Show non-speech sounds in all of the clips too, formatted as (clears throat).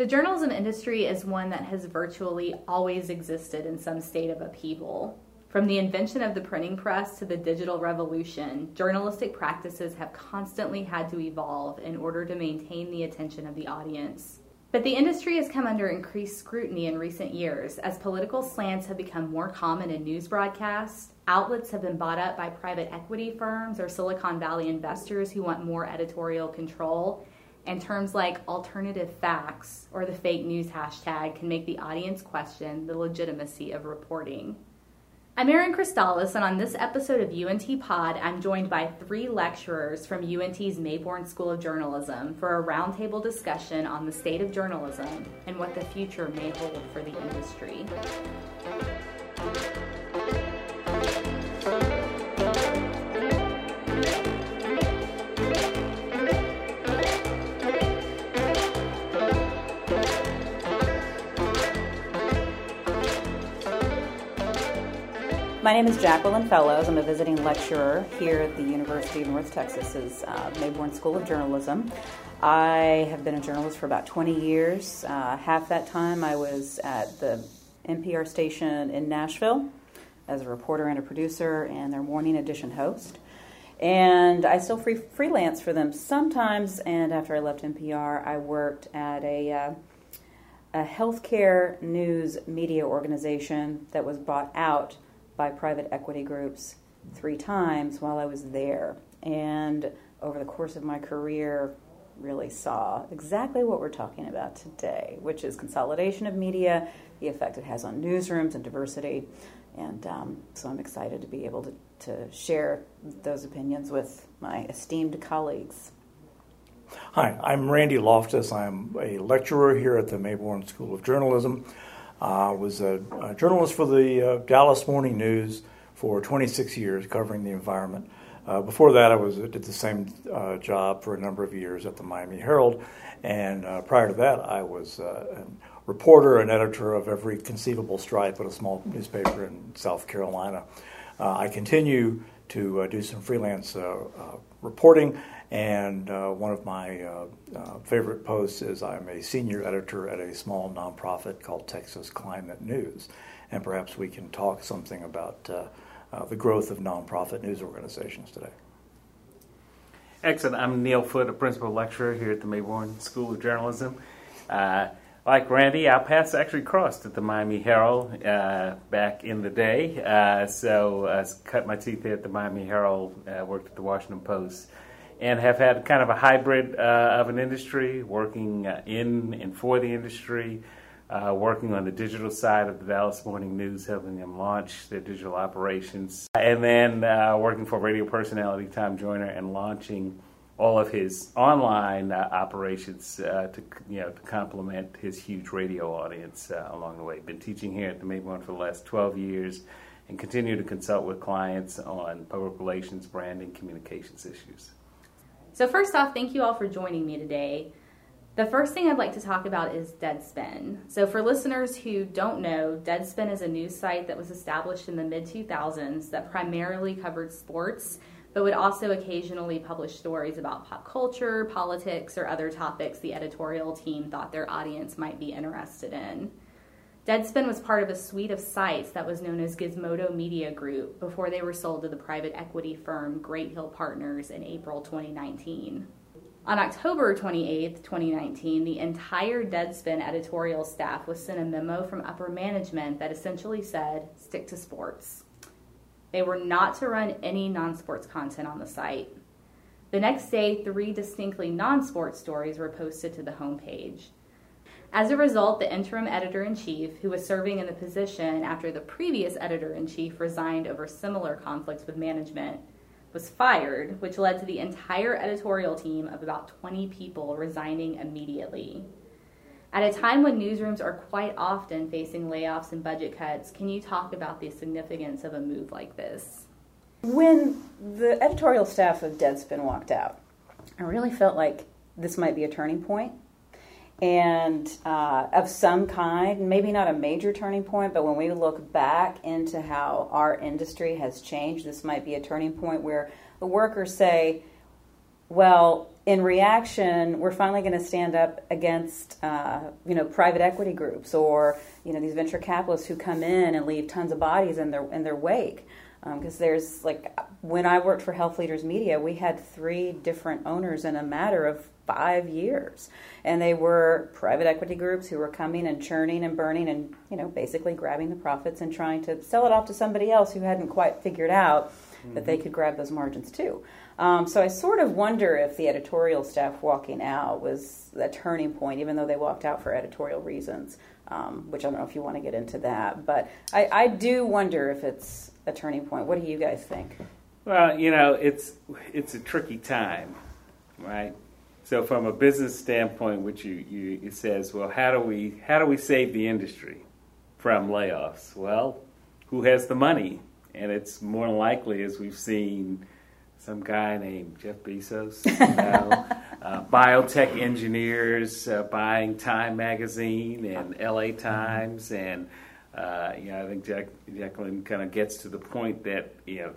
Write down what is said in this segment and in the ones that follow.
The journalism industry is one that has virtually always existed in some state of upheaval. From the invention of the printing press to the digital revolution, journalistic practices have constantly had to evolve in order to maintain the attention of the audience. But the industry has come under increased scrutiny in recent years as political slants have become more common in news broadcasts, outlets have been bought up by private equity firms or Silicon Valley investors who want more editorial control, and terms like alternative facts or the fake news hashtag can make the audience question the legitimacy of reporting. I'm Erin Crystalis, and on this episode of UNT Pod, I'm joined by three lecturers from UNT's Mayborn School of Journalism for a roundtable discussion on the state of journalism and what the future may hold for the industry. My name is Jacqueline Fellows. I'm a visiting lecturer here at the University of North Texas's uh, Mayborn School of Journalism. I have been a journalist for about 20 years. Uh, half that time I was at the NPR station in Nashville as a reporter and a producer and their morning edition host. And I still free, freelance for them sometimes. And after I left NPR, I worked at a uh, a healthcare news media organization that was bought out by private equity groups three times while I was there. And over the course of my career, really saw exactly what we're talking about today, which is consolidation of media, the effect it has on newsrooms and diversity. And um, so I'm excited to be able to, to share those opinions with my esteemed colleagues. Hi, I'm Randy Loftis. I'm a lecturer here at the Mayborn School of Journalism. I uh, was a, a, journalist for the uh, Dallas Morning News for 26 years, covering the environment. Uh, before that, I was did the same uh, job for a number of years at the Miami Herald, and uh, prior to that, I was uh, a reporter and editor of every conceivable stripe at a small newspaper in South Carolina. I continue to do some freelance reporting and uh, one of my uh, uh, favorite posts is I'm a senior editor at a small nonprofit called Texas Climate News. And perhaps we can talk something about uh, uh, the growth of nonprofit news organizations today. Excellent. I'm Neil Foote, a principal lecturer here at the Mayborn School of Journalism. Uh, like Randy, our paths actually crossed at the Miami Herald back in the day. so I cut my teeth at the Miami Herald, worked at the Washington Post and have had kind of a hybrid uh, of an industry, working uh, in and for the industry, uh, working on the digital side of the Dallas Morning News, helping them launch their digital operations, and then uh, working for radio personality Tom Joyner and launching all of his online uh, operations uh, to you know to complement his huge radio audience along the way. Been teaching here at the Mayborn for the last 12 years. And continue to consult with clients on public relations, branding, communications issues. So, first off, thank you all for joining me today. The first thing I'd like to talk about is Deadspin. So, for listeners who don't know, Deadspin is a news site that was established in the mid 2000s that primarily covered sports, but would also occasionally publish stories about pop culture, politics, or other topics the editorial team thought their audience might be interested in. Deadspin was part of a suite of sites that was known as Gizmodo Media Group before they were sold to the private equity firm Great Hill Partners in April 2019. On October 28, 2019, the entire Deadspin editorial staff was sent a memo from upper management that essentially said, stick to sports. They were not to run any non sports content on the site. The next day, three distinctly non sports stories were posted to the homepage. As a result, the interim editor in chief, who was serving in the position after the previous editor in chief resigned over similar conflicts with management, was fired, which led to the entire editorial team of about 20 people resigning immediately. At a time when newsrooms are quite often facing layoffs and budget cuts, can you talk about the significance of a move like this? When the editorial staff of Deadspin walked out, I really felt like this might be a turning point and uh, of some kind, maybe not a major turning point, but when we look back into how our industry has changed, this might be a turning point where the workers say, well, in reaction, we're finally going to stand up against, uh, you know, private equity groups or you know these venture capitalists who come in and leave tons of bodies in their in their wake. Because um, there's like when I worked for Health Leaders Media, we had three different owners in a matter of five years, and they were private equity groups who were coming and churning and burning and you know basically grabbing the profits and trying to sell it off to somebody else who hadn't quite figured out mm-hmm. that they could grab those margins too. Um, so I sort of wonder if the editorial staff walking out was a turning point, even though they walked out for editorial reasons, um, which I don't know if you want to get into that. But I, I do wonder if it's a turning point. What do you guys think? Well, you know, it's it's a tricky time, right? So from a business standpoint, which you, you it says, well, how do we how do we save the industry from layoffs? Well, who has the money? And it's more likely, as we've seen some guy named Jeff Bezos, you know, (laughs) uh, biotech engineers uh, buying Time Magazine and LA Times, and uh, you know, I think Jack, Jacqueline kind of gets to the point that you know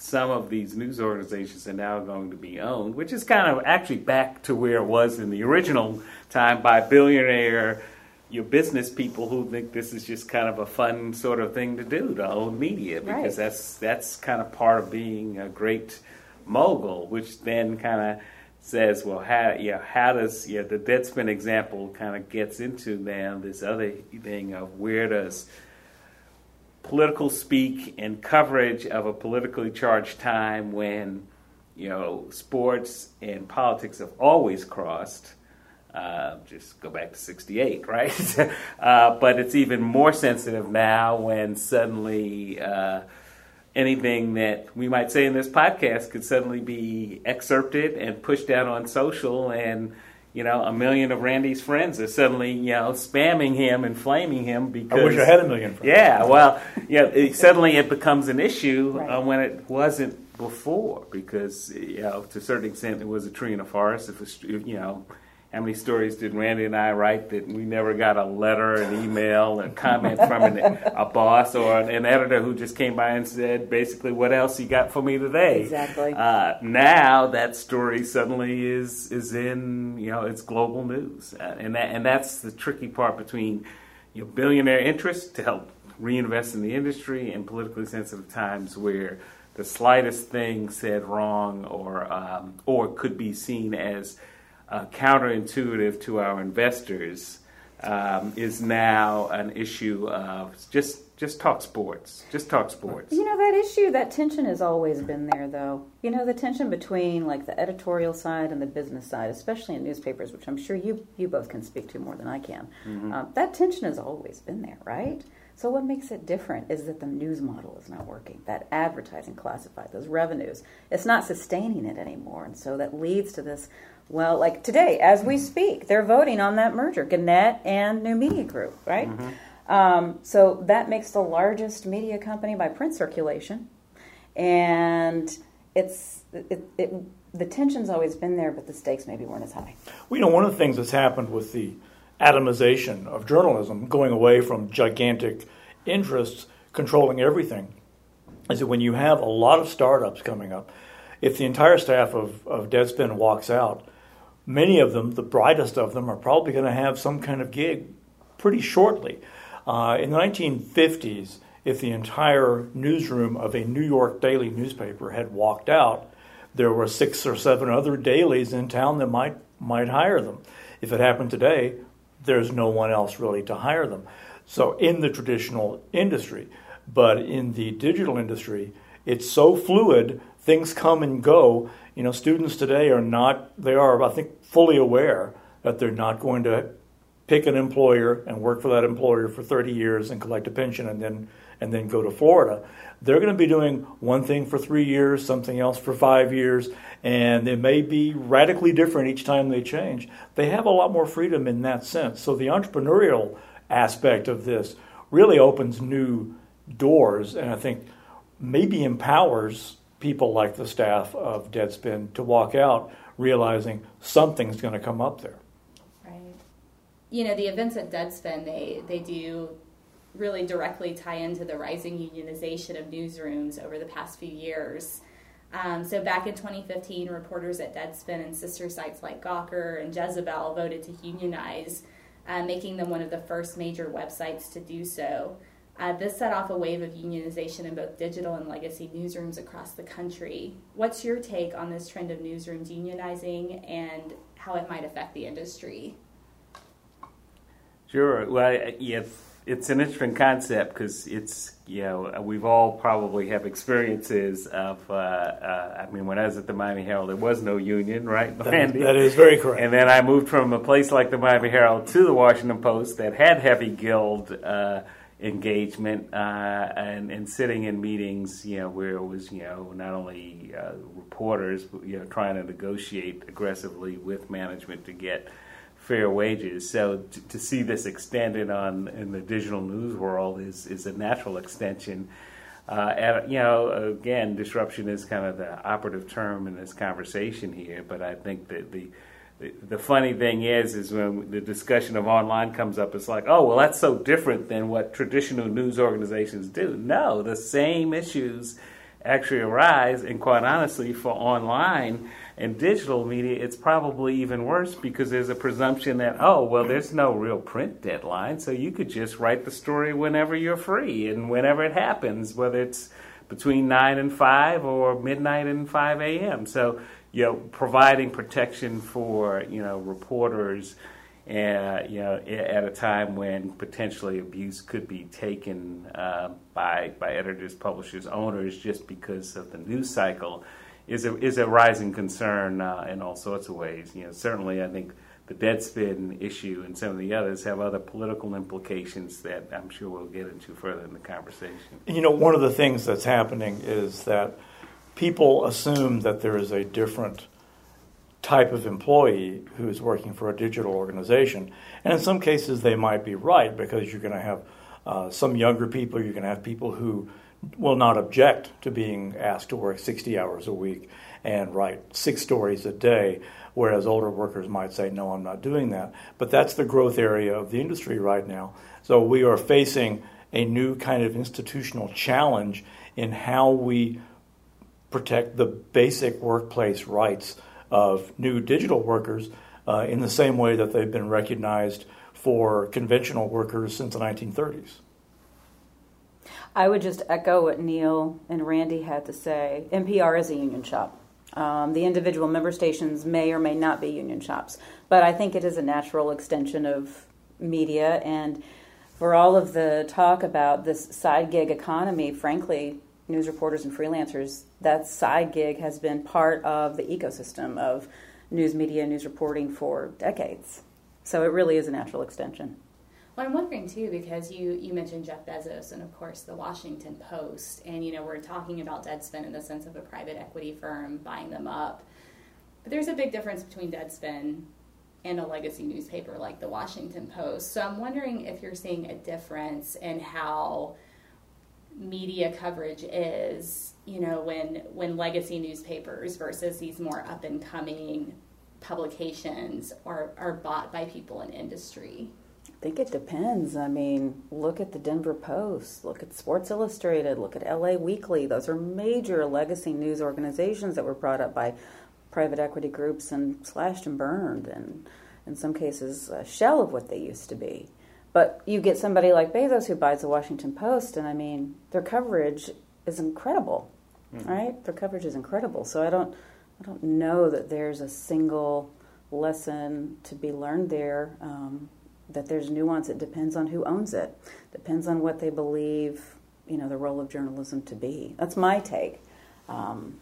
some of these news organizations are now going to be owned, which is kind of actually back to where it was in the original time by billionaire your business people who think this is just kind of a fun sort of thing to do to own media because right. that's that's kind of part of being a great mogul, which then kind of says, well, how yeah, how does yeah the Deadspin example kind of gets into then this other thing of where does political speak and coverage of a politically charged time when you know sports and politics have always crossed uh, just go back to 68, right? (laughs) uh, but it's even more sensitive now when suddenly uh, anything that we might say in this podcast could suddenly be excerpted and pushed out on social and you know, a million of Randy's friends are suddenly, you know, spamming him and flaming him because. I wish I had a million friends. Yeah, well, yeah, it, suddenly it becomes an issue right. uh, when it wasn't before because, you know, to a certain extent it was a tree in a forest. If, it, you know, how many stories did Randy and I write that we never got a letter, an email, a comment from an, a boss or an, an, editor who just came by and said, basically, what else you got for me today? Exactly. Uh, now that story suddenly is is in you know it's global news, uh, and that and that's the tricky part between your billionaire interest to help reinvest in the industry and politically sensitive times where the slightest thing said wrong or um, or could be seen as uh, counterintuitive to our investors um, is now an issue of just just talk sports, just talk sports. You know that issue, that tension has always been there, though. You know the tension between like the editorial side and the business side, especially in newspapers, which I'm sure you you both can speak to more than I can. Mm-hmm. Uh, that tension has always been there, right? So what makes it different is that the news model is not working. That advertising classified, those revenues, it's not sustaining it anymore, and so that leads to this well, like today, as we speak, they're voting on that merger, Gannett and New Media Group, right? Mm-hmm. Um, so that makes the largest media company by print circulation, and it's it, it, the tension's always been there, but the stakes maybe weren't as high. Well, you know, one of the things that's happened with the atomization of journalism, going away from gigantic interests controlling everything, is that when you have a lot of startups coming up, if the entire staff of, of Deadspin walks out, many of them, the brightest of them, are probably going to have some kind of gig pretty shortly. Uh, in the 1950s, if the entire newsroom of a New York daily newspaper had walked out, there were six or seven other dailies in town that might might hire them. If it happened today, there's no one else really to hire them. So in the traditional industry, but in the digital industry, it's so fluid, things come and go you know, students today are not, they are, I think, fully aware that they're not going to pick an employer and work for that employer for 30 years and collect a pension and then and then go to Florida. They're going to be doing one thing for 3 years, something else for 5 years, and they may be radically different each time they change. They have a lot more freedom in that sense. So the entrepreneurial aspect of this really opens new doors and I think maybe empowers people like the staff of Deadspin to walk out realizing something's going to come up there. Right. You know, the events at Deadspin, they, they do really directly tie into the rising unionization of newsrooms over the past few years. Um, so back in 2015, reporters at Deadspin and sister sites like Gawker and Jezebel voted to unionize, uh, making them one of the first major websites to do so. Uh, this set off a wave of unionization in both digital and legacy newsrooms across the country. What's your take on this trend of newsrooms unionizing and how it might affect the industry? Sure. Well, yeah, it's an interesting concept because it's you know we've all probably have experiences of uh, uh, I mean when I was at the Miami Herald there was no union right that, that is very correct and then I moved from a place like the Miami Herald to the Washington Post that had heavy guild uh, engagement uh, and and sitting in meetings you know where it was you know not only uh, reporters you know trying to negotiate aggressively with management to get fair wages. So to, to, see this extended on in the digital news world is is a natural extension. Uh, and, you know, again, disruption is kind of the operative term in this conversation here. But I think that the the funny thing is, is when the discussion of online comes up, it's like, oh, well, that's so different than what traditional news organizations do. No, the same issues actually arise, and quite honestly, for online and digital media, it's probably even worse because there's a presumption that, oh, well, there's no real print deadline, so you could just write the story whenever you're free and whenever it happens, whether it's between 9 and 5 or midnight and 5 a.m. So, you know, providing protection for, you know, reporters. Uh, you know, at a time when potentially abuse could be taken uh, by by editors, publishers, owners, just because of the news cycle, is a is a rising concern uh, in all sorts of ways. You know, certainly I think the Deadspin issue and some of the others have other political implications that I'm sure we'll get into further in the conversation. You know, one of the things that's happening is that people assume that there is a different type of employee who is working for a digital organization. And in some cases, they might be right because you're going to have uh, some younger people, you're going to have people who will not object to being asked to work 60 hours a week and write six stories a day, whereas older workers might say, No, I'm not doing that. But that's the growth area of the industry right now. So we are facing a new kind of institutional challenge in how we protect the basic workplace rights of new digital workers uh, in the same way that they've been recognized for conventional workers since the 1930s. I would just echo what Neil and Randy had to say. NPR is a union shop. Um, the individual member stations may or may not be union shops, but I think it is a natural extension of media. And for all of the talk about this side gig economy, frankly, news reporters and freelancers, that side gig has been part of the ecosystem of news media, news reporting for decades. So it really is a natural extension. Well, I'm wondering too because you you mentioned Jeff Bezos and of course the Washington Post, and you know we're talking about Deadspin in the sense of a private equity firm buying them up, but there's a big difference between Deadspin and a legacy newspaper like the Washington Post. So I'm wondering if you're seeing a difference in how media coverage is, you know, when when legacy newspapers versus these more up and coming publications are, are bought by people in industry. I think it depends. I mean, look at the Denver Post, look at Sports Illustrated, look at LA Weekly. Those are major legacy news organizations that were brought up by private equity groups and slashed and burned, and in some cases, a shell of what they used to be. But you get somebody like Bezos who buys the Washington Post, and I mean, their coverage is incredible, mm-hmm. right? Their coverage is incredible. So I don't, I don't know that there's a single lesson to be learned there. Um, that there's nuance. It depends on who owns it. Depends on what they believe, you know, the role of journalism to be. That's my take. Um,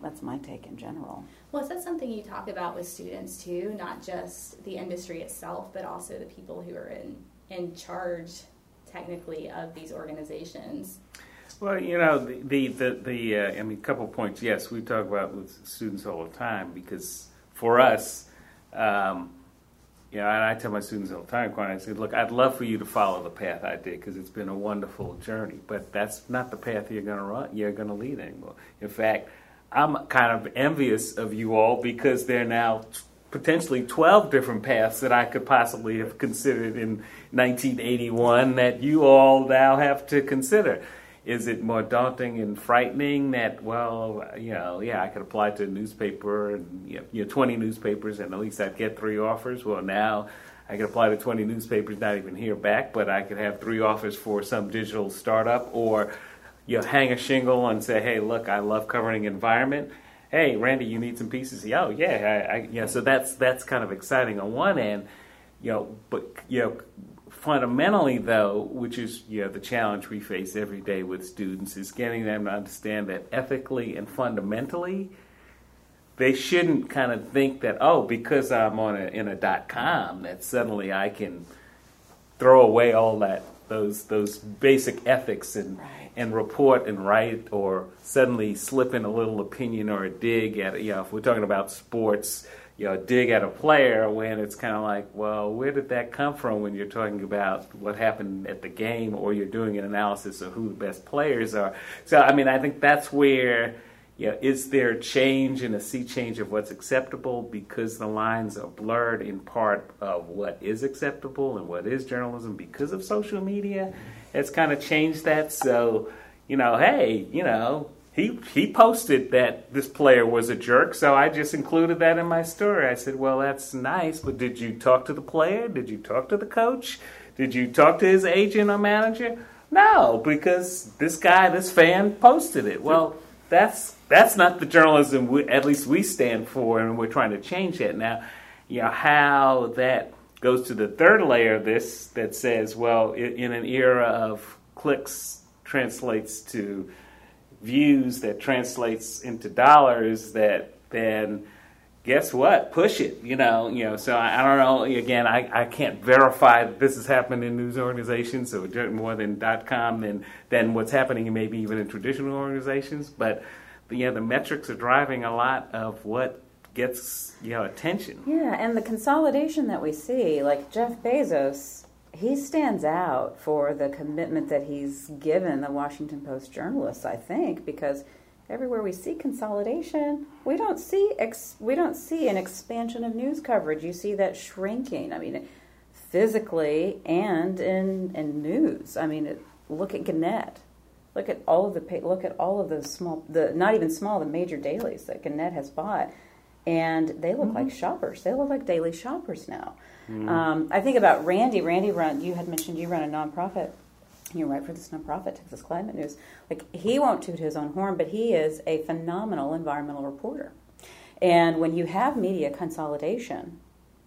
that's my take in general. Well, is that something you talk about with students too? Not just the industry itself, but also the people who are in in charge, technically, of these organizations. Well, you know, the the the, the uh, I mean, a couple points. Yes, we talk about with students all the time because for us. Um, you know, and I tell my students all the time, I say, look, I'd love for you to follow the path I did because it's been a wonderful journey, but that's not the path you're going to run. You're going to lead anymore. In fact, I'm kind of envious of you all because they're now potentially 12 different paths that I could possibly have considered in 1981 that you all now have to consider. is it more daunting and frightening that well you know yeah I could apply to a newspaper and you know, you know 20 newspapers and at least I'd get three offers well now I could apply to 20 newspapers not even hear back but I could have three offers for some digital startup or you know hang a shingle and say hey look I love covering environment hey Randy you need some pieces. Oh yeah I, I yeah so that's that's kind of exciting on one end you know but you know fundamentally, though, which is you know, the challenge we face every day with students, is getting them to understand that ethically and fundamentally, they shouldn't kind of think that oh, because I'm on a, in a dot com, that suddenly I can throw away all that those those basic ethics and right. and report and write, or suddenly slip in a little opinion or a dig at you know if we're talking about sports you know, dig at a player when it's kind of like, well, where did that come from when you're talking about what happened at the game or you're doing an analysis of who the best players are? So, I mean, I think that's where, you know, is there change and a sea change of what's acceptable because the lines are blurred in part of what is acceptable and what is journalism because of social media? It's kind of changed that. So, you know, hey, you know, he he posted that this player was a jerk, so I just included that in my story. I said, "Well, that's nice, but did you talk to the player? Did you talk to the coach? Did you talk to his agent or manager?" No, because this guy, this fan, posted it. Well, that's that's not the journalism we, at least we stand for, and we're trying to change that now. You know how that goes to the third layer of this that says, well, in, an era of clicks translates to views that translates into dollars that then guess what push it you know you know so i, I don't know again I, I can't verify that this has happened in news organizations so more than dot com than than what's happening maybe even in traditional organizations but yeah the metrics are driving a lot of what gets you know attention yeah and the consolidation that we see like jeff bezos he stands out for the commitment that he's given the Washington Post journalists, I think, because everywhere we see consolidation, we don't see ex- we don't see an expansion of news coverage. You see that shrinking. I mean, physically and in in news. I mean, it, look at Gannett. Look at all of the look at all of the small the not even small the major dailies that Gannett has bought, and they look mm-hmm. like shoppers. They look like daily shoppers now. Mm. Um, I think about Randy. Randy run. You had mentioned you run a nonprofit. You write for this nonprofit, Texas Climate News. Like he won't toot his own horn, but he is a phenomenal environmental reporter. And when you have media consolidation,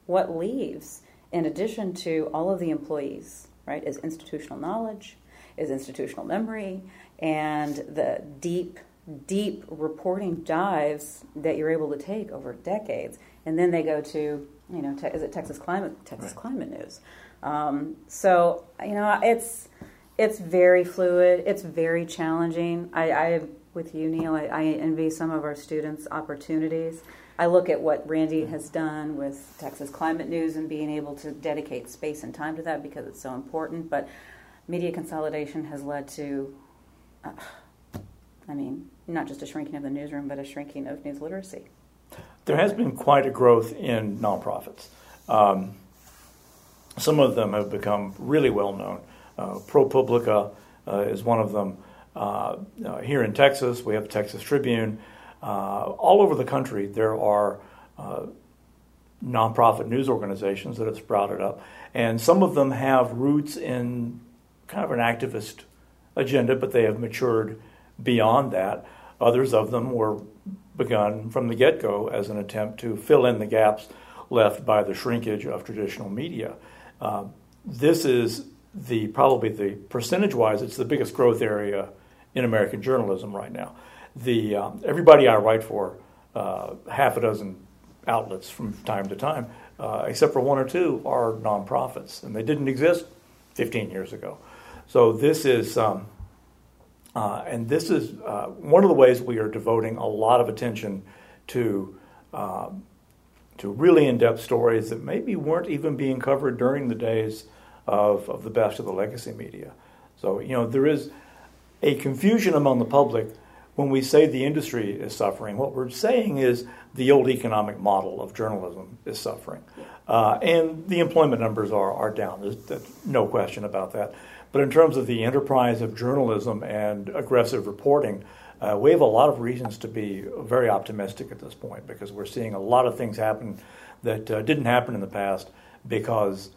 what leaves, in addition to all of the employees, right, is institutional knowledge, is institutional memory, and the deep, deep reporting dives that you're able to take over decades. And then they go to you know, te- is it Texas Climate Texas right. Climate News? Um, so you know, it's it's very fluid. It's very challenging. I, I with you, Neil, I, I, envy some of our students' opportunities. I look at what Randy has done with Texas Climate News and being able to dedicate space and time to that because it's so important. But media consolidation has led to, uh, (sighs) I mean, not just a shrinking of the newsroom, but a shrinking of news literacy there has been quite a growth in nonprofits. Um, some of them have become really well known. Uh, ProPublica uh, is one of them. Uh, uh here in Texas, we have Texas Tribune. Uh, all over the country, there are uh, nonprofit news organizations that have sprouted up, and some of them have roots in kind of an activist agenda, but they have matured beyond that. Others of them were begun from the get go as an attempt to fill in the gaps left by the shrinkage of traditional media. Uh, this is the probably the percentage wise, it's the biggest growth area in American journalism right now. The um, everybody I write for, uh, half a dozen outlets from time to time, uh, except for one or two, are nonprofits, and they didn't exist 15 years ago. So this is um, uh, and this is uh, one of the ways we are devoting a lot of attention to uh, to really in-depth stories that maybe weren't even being covered during the days of, of the best of the legacy media. So you know there is a confusion among the public when we say the industry is suffering, what we're saying is the old economic model of journalism is suffering. Uh, and the employment numbers are, are down. There's, there's, no question about that. But in terms of the enterprise of journalism and aggressive reporting, uh, we have a lot of reasons to be very optimistic at this point because we're seeing a lot of things happen that uh, didn't happen in the past because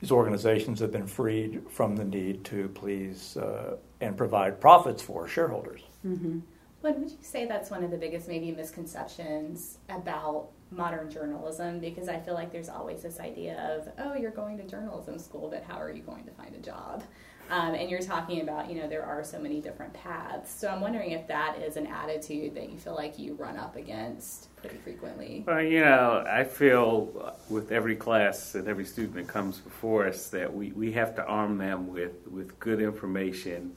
these organizations have been freed from the need to please uh, and provide profits for shareholders. Mm-hmm. would you say that's one of the biggest maybe misconceptions about modern journalism? Because I feel like there's always this idea of, oh, you're going to journalism school, but how are you going to find a job? Um, and you're talking about, you know, there are so many different paths. So I'm wondering if that is an attitude that you feel like you run up against pretty frequently. Well, you know, I feel with every class and every student that comes before us that we, we have to arm them with, with good information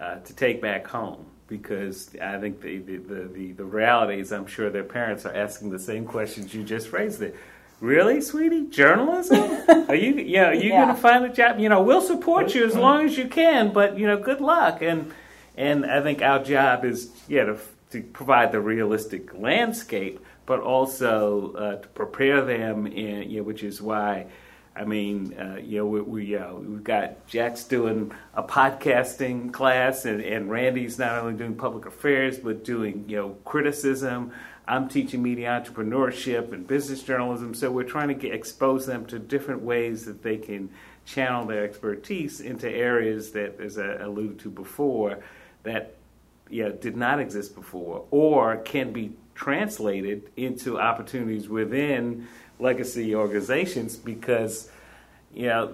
uh, to take back home because I think the, the, the, the, the reality is I'm sure their parents are asking the same questions you just raised. there. Really, sweetie? Journalism? Are you, you know, you yeah. going to find a job? You know, we'll support you as long as you can, but you know, good luck. And and I think our job is yeah to, to provide the realistic landscape, but also uh, to prepare them in you know, which is why I mean, uh, you know, we, we uh, we've got Jack's doing a podcasting class, and, and Randy's not only doing public affairs but doing you know criticism. I'm teaching media entrepreneurship and business journalism, so we're trying to get, expose them to different ways that they can channel their expertise into areas that, as I alluded to before, that you know, did not exist before, or can be translated into opportunities within legacy organizations because you know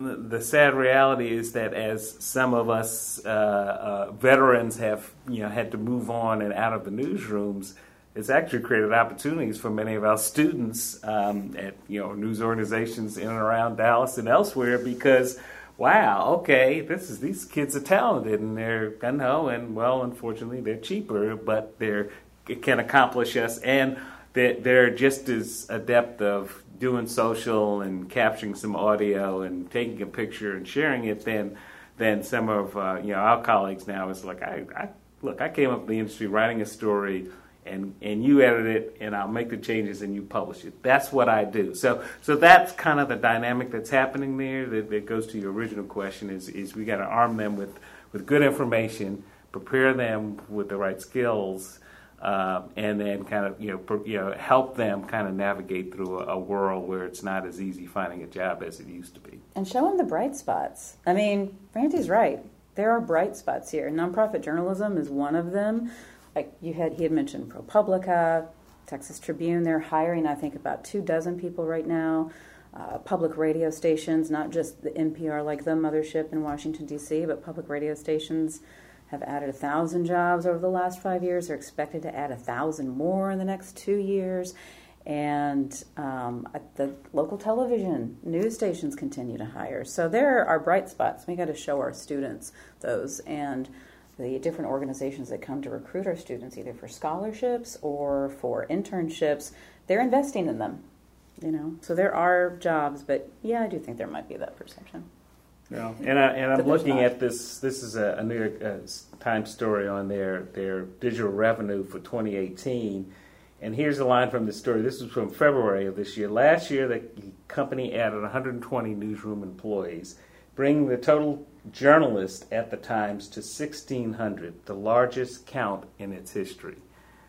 the, the sad reality is that as some of us uh, uh, veterans have you know had to move on and out of the newsrooms it's actually created opportunities for many of our students um, at you know news organizations in and around Dallas and elsewhere because wow okay this is these kids are talented and they're I know and well unfortunately they're cheaper but they're can accomplish us and they're just as adept of doing social and capturing some audio and taking a picture and sharing it than than some of uh, you know our colleagues now. Is like I, I look, I came up in the industry writing a story. And, and you edit it and I'll make the changes and you publish it. That's what I do. So so that's kind of the dynamic that's happening there. That, that goes to your original question is is we got to arm them with with good information, prepare them with the right skills, uh, and then kind of you know you know help them kind of navigate through a, a, world where it's not as easy finding a job as it used to be. And show them the bright spots. I mean, Randy's right. There are bright spots here. Nonprofit journalism is one of them. Like you had, he had mentioned ProPublica, Texas Tribune. They're hiring, I think, about two dozen people right now. Uh, public radio stations, not just the NPR like the mothership in Washington D.C., but public radio stations have added a thousand jobs over the last five years. They're expected to add a thousand more in the next two years. And um, the local television news stations continue to hire. So there are bright spots. We got to show our students those and the different organizations that come to recruit our students, either for scholarships or for internships. They're investing in them. You know, so there are jobs, but yeah, I do think there might be that perception. Yeah, and I and I'm looking at this. This is a, a New York uh, Times story on their their digital revenue for 2018. And here's a line from the story. This is from February of this year. Last year, the company added 120 newsroom employees, bringing the total journalists at the Times to 1,600, the largest count in its history.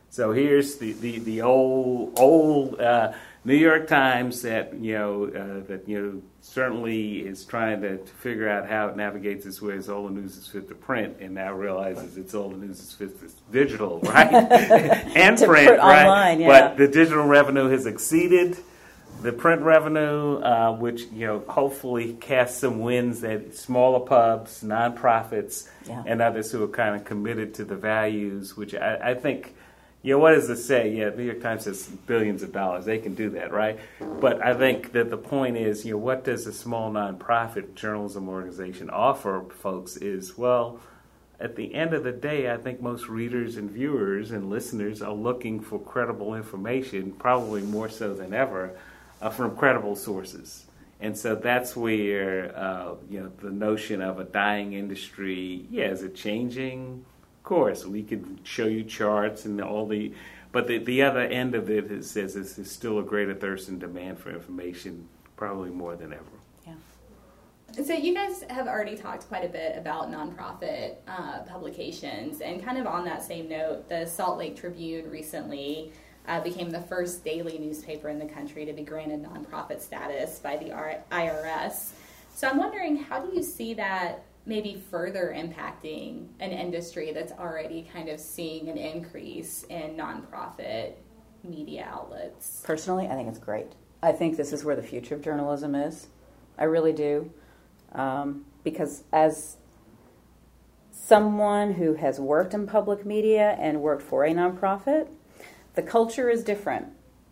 So here's the, the, the old old uh, New York Times that you know uh, that you know certainly is trying to, to, figure out how it navigates its way as all the news is fit to print, and now realizes it's all the news is fit to digital, (laughs) right? (laughs) and print, right? Online, yeah. But the digital revenue has exceeded the print revenue, uh, which you know hopefully casts some winds at smaller pubs, nonprofits, yeah. and others who are kind of committed to the values, which I, I think know, what does it say? Yeah, New York Times says billions of dollars. They can do that, right? But I think that the point is, you know, what does a small nonprofit journalism organization offer folks is, well, at the end of the day, I think most readers and viewers and listeners are looking for credible information, probably more so than ever, uh, from credible sources. And so that's where, uh, you know, the notion of a dying industry, yeah, is it changing? Course, we could show you charts and all the, but the, the other end of it is, says is still a greater thirst and demand for information, probably more than ever. Yeah. So you guys have already talked quite a bit about nonprofit uh, publications, and kind of on that same note, the Salt Lake Tribune recently uh, became the first daily newspaper in the country to be granted nonprofit status by the IRS. So I'm wondering, how do you see that maybe further impacting an industry that's already kind of seeing an increase in nonprofit media outlets? Personally, I think it's great. I think this is where the future of journalism is. I really do um, because as someone who has worked in public media and worked for a nonprofit, the culture is different.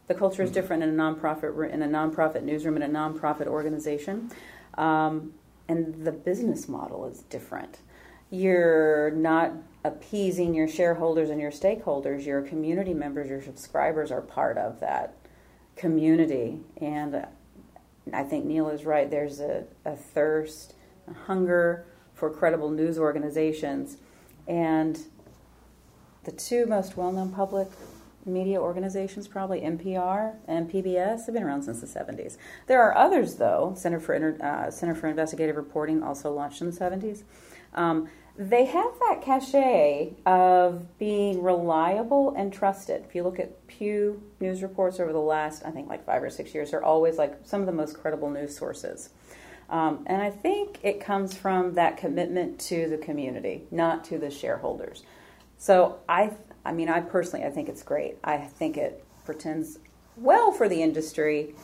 The culture is mm-hmm. different in a nonprofit in a nonprofit newsroom in a nonprofit organization, um, and the business model is different. You're not appeasing your shareholders and your stakeholders. Your community members, your subscribers are part of that community, and I think Neil is right. There's a, a thirst, a hunger for credible news organizations. And the two most well known public media organizations, probably NPR and PBS, have been around since the 70s. There are others, though. Center for, uh, Center for Investigative Reporting also launched in the 70s. Um, they have that cachet of being reliable and trusted. If you look at Pew News reports over the last, I think, like five or six years, they're always like some of the most credible news sources. Um, and I think it comes from that commitment to the community, not to the shareholders. So I, I mean, I personally, I think it's great. I think it pretends well for the industry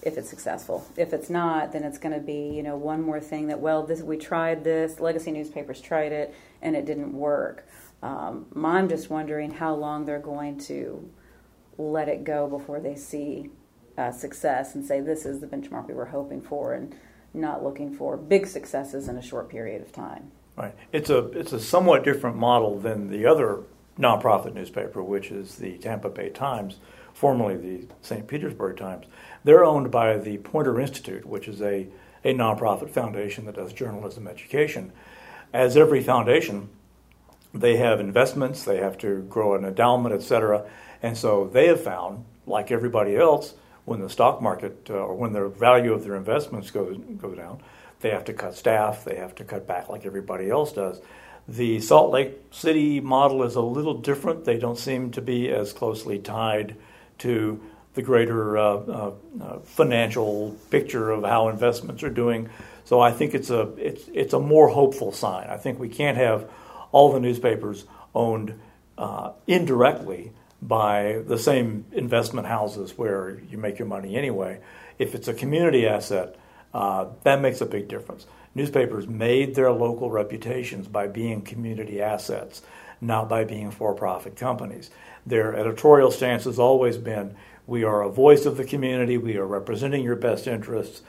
if it's successful. If it's not, then it's going to be you know one more thing that well this we tried this legacy newspapers tried it and it didn't work. Um, I'm just wondering how long they're going to let it go before they see uh, success and say this is the benchmark we were hoping for and not looking for big successes in a short period of time. Right. It's a it's a somewhat different model than the other nonprofit newspaper, which is the Tampa Bay Times, formerly the St. Petersburg Times. They're owned by the Poynter Institute, which is a, a nonprofit foundation that does journalism education. As every foundation, they have investments, they have to grow an endowment, etc. And so they have found, like everybody else, when the stock market uh, or when the value of their investments goes go down, they have to cut staff, they have to cut back like everybody else does. The Salt Lake City model is a little different. They don't seem to be as closely tied to the greater uh, uh, uh, financial picture of how investments are doing. So I think it's a it's it's a more hopeful sign. I think we can't have all the newspapers owned uh, indirectly by the same investment houses where you make your money anyway. If it's a community asset, uh, that makes a big difference. Newspapers made their local reputations by being community assets, not by being for-profit companies. Their editorial stance has always been we are a voice of the community. We are representing your best interests.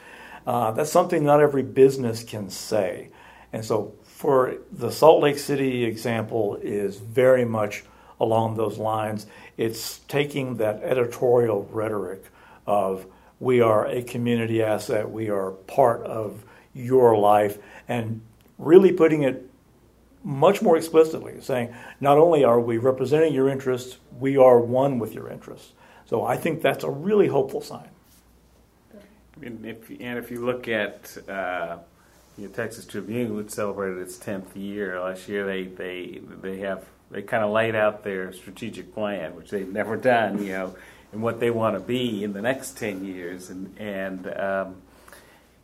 Uh, that's something not every business can say. And so, for the Salt Lake City example, is very much along those lines. It's taking that editorial rhetoric of we are a community asset, we are part of your life, and really putting it much more explicitly, saying not only are we representing your interests, we are one with your interests. So I think that's a really hopeful sign. And if, and if you look at uh, the Texas Tribune, which celebrated its 10th year last year, they, they, they have they kind of laid out their strategic plan, which they've never done, you know, and what they want to be in the next 10 years. And, and um,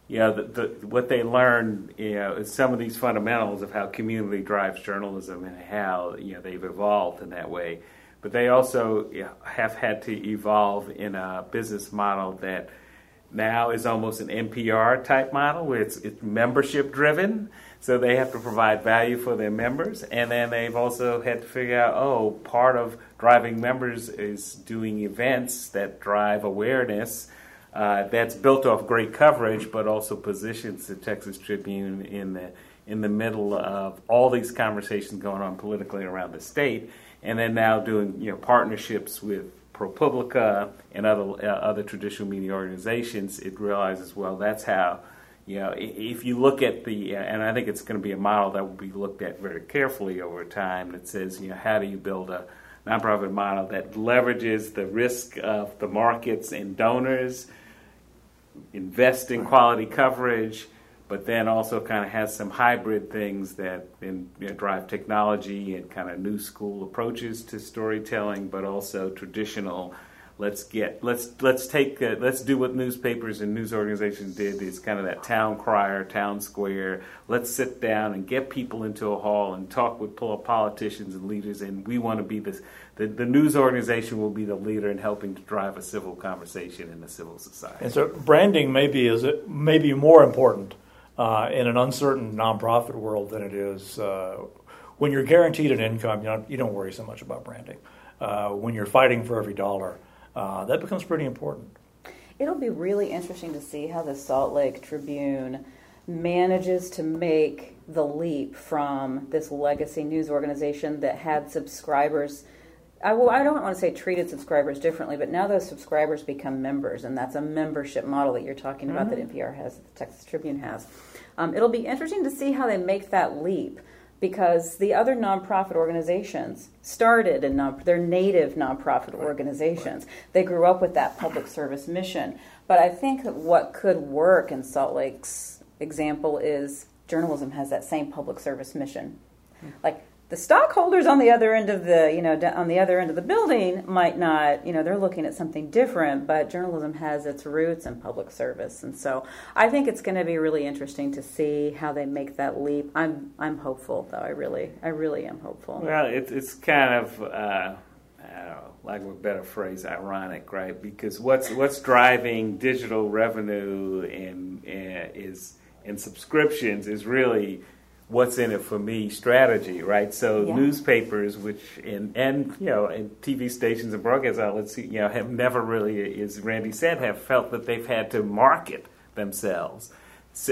you know, the, the, what they learn you know, is some of these fundamentals of how community drives journalism and how, you know, they've evolved in that way but they also have had to evolve in a business model that now is almost an NPR type model where it's, it's membership driven. So they have to provide value for their members. And then they've also had to figure out oh, part of driving members is doing events that drive awareness. Uh, that's built off great coverage, but also positions the Texas Tribune in the in the middle of all these conversations going on politically around the state and then now doing you know partnerships with ProPublica and other uh, other traditional media organizations, it realizes well that's how you know, if you look at the, and I think it's going to be a model that will be looked at very carefully over time that says, you know, how do you build a nonprofit model that leverages the risk of the markets and donors, invest in quality coverage, but then also kind of has some hybrid things that in, you know, drive technology and kind of new school approaches to storytelling, but also traditional let's get let's let's take uh, let's do what newspapers and news organizations did. It's kind of that town crier town square. Let's sit down and get people into a hall and talk with politicians and leaders and we want to be this the, the news organization will be the leader in helping to drive a civil conversation in a civil society. And so branding maybe is maybe more important uh, in an uncertain nonprofit world than it is uh, when you're guaranteed an income you don't, you don't worry so much about branding. Uh, when you're fighting for every dollar uh, that becomes pretty important. It'll be really interesting to see how the Salt Lake Tribune manages to make the leap from this legacy news organization that had subscribers. I, well, I don't want to say treated subscribers differently, but now those subscribers become members, and that's a membership model that you're talking about mm-hmm. that NPR has, that the Texas Tribune has. Um, it'll be interesting to see how they make that leap because the other nonprofit organizations started in non, they're native nonprofit organizations. They grew up with that public service mission. But I think what could work in Salt Lake's example is journalism has that same public service mission. Hmm. Like the stockholders on the other end of the you know on the other end of the building might not you know they're looking at something different but journalism has its roots in public service. And so i think it's going to be really interesting to see how they make that leap. I'm i'm hopeful though. I really i really am hopeful. Well it's it's kind of uh, like a better phrase, ironic, right? Because what's what's driving digital revenue in is in subscriptions is really what's in it for me strategy, right? So yeah. newspapers, which in and you know, and TV stations and broadcast outlets, you know, have never really, as Randy said, have felt that they've had to market themselves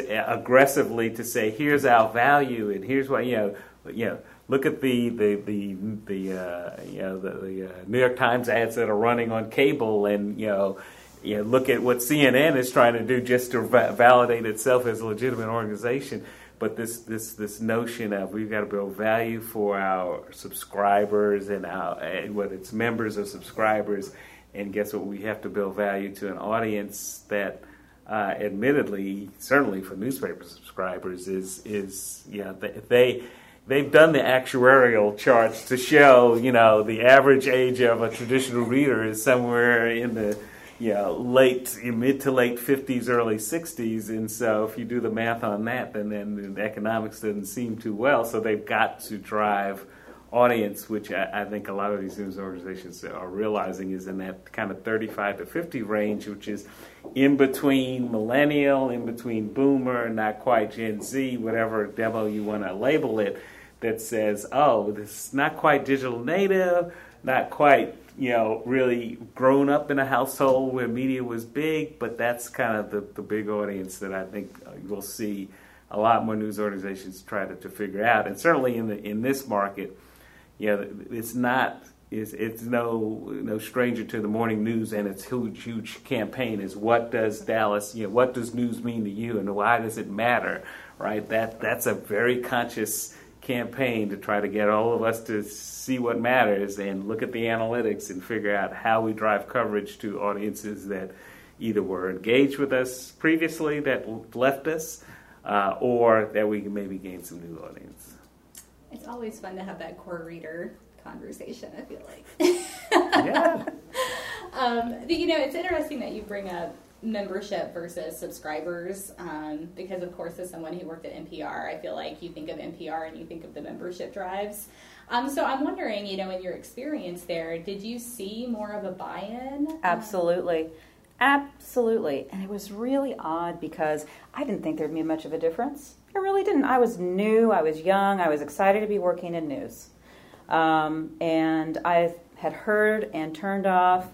aggressively to say, here's our value, and here's what you know, you know. Look at the the the, the uh, you know the, the uh, New York Times ads that are running on cable, and you know you know, look at what CNN is trying to do just to va- validate itself as a legitimate organization but this this this notion of we've got to build value for our subscribers and our and whether it's members or subscribers, and guess what? We have to build value to an audience that. Uh, admittedly, certainly for newspaper subscribers, is is they, they they've done the actuarial charts to show you know the average age of a traditional reader is somewhere in the you know, late, mid to late 50s, early 60s. And so if you do the math on that, then, then the economics doesn't seem too well. So they've got to drive audience, which I, I, think a lot of these news organizations are realizing is in that kind of 35 to 50 range, which is in between millennial, in between boomer, not quite Gen Z, whatever demo you want to label it, that says, oh, this is not quite digital native, not quite you know, really grown up in a household where media was big, but that's kind of the, the big audience that I think uh, you'll see a lot more news organizations try to, to figure out. And certainly in the in this market, you know, it's not it's, it's no no stranger to the morning news and its huge huge campaign is what does Dallas you know what does news mean to you and why does it matter right that that's a very conscious campaign to try to get all of us to see what matters and look at the analytics and figure out how we drive coverage to audiences that either were engaged with us previously that left us uh, or that we can maybe gain some new audience. It's always fun to have that core reader conversation, I feel like. yeah. (laughs) Um, you know, it's interesting that you bring up membership versus subscribers um, because of course as someone who worked at npr i feel like you think of npr and you think of the membership drives. Um, so i'm wondering you know in your experience there did you see more of a buy-in? Absolutely. Absolutely. And it was really odd because i didn't think there'd be much of a difference. I really didn't. I was new. I was young. I was excited to be working in news. Um, and i had heard and turned off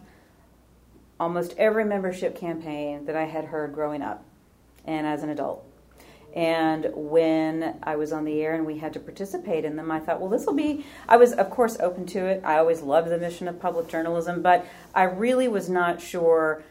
almost every membership campaign that I had heard growing up and as an adult. And when I was on the air and we had to participate in them, I thought, well, this will be. I was, of course, open to it. I always loved the mission of public journalism, but I really was not sure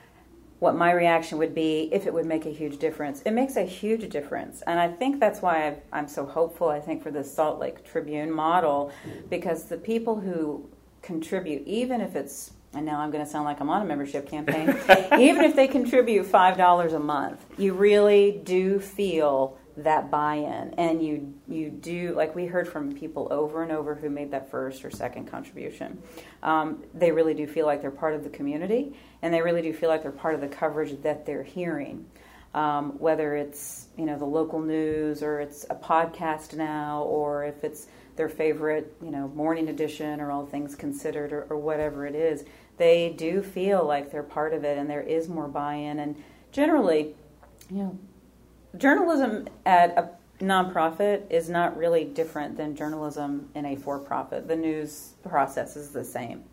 what my reaction would be if it would make a huge difference. It makes a huge difference. And I think that's why i am so hopeful, I think, for the Salt Lake Tribune model, because the people who contribute, even if it's, and now I'm going to sound like I'm on a membership campaign, (laughs) even if they contribute $5 a month, you really do feel that buy-in. And you you do like we heard from people over and over who made that first or second contribution. Um, they really do feel like they're part of the community and they really do feel like they're part of the coverage that they're hearing. Um, whether it's you know the local news or it's a podcast now or if it's their favorite you know morning edition or all things considered or, or whatever it is they do feel like they're part of it and there is more buy-in and generally you know journalism at a nonprofit is not really different than journalism in a for-profit. The news process is the same,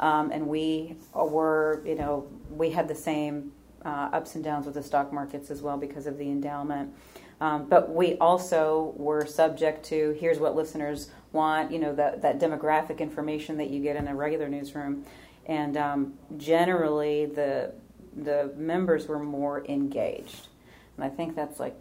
um, and we were, you know, we had the same uh, ups and downs with the stock markets as well because of the endowment. Um, but we also were subject to here's what listeners want, you know, that, that demographic information that you get in a regular newsroom. And um, generally, the, the members were more engaged. And I think that's like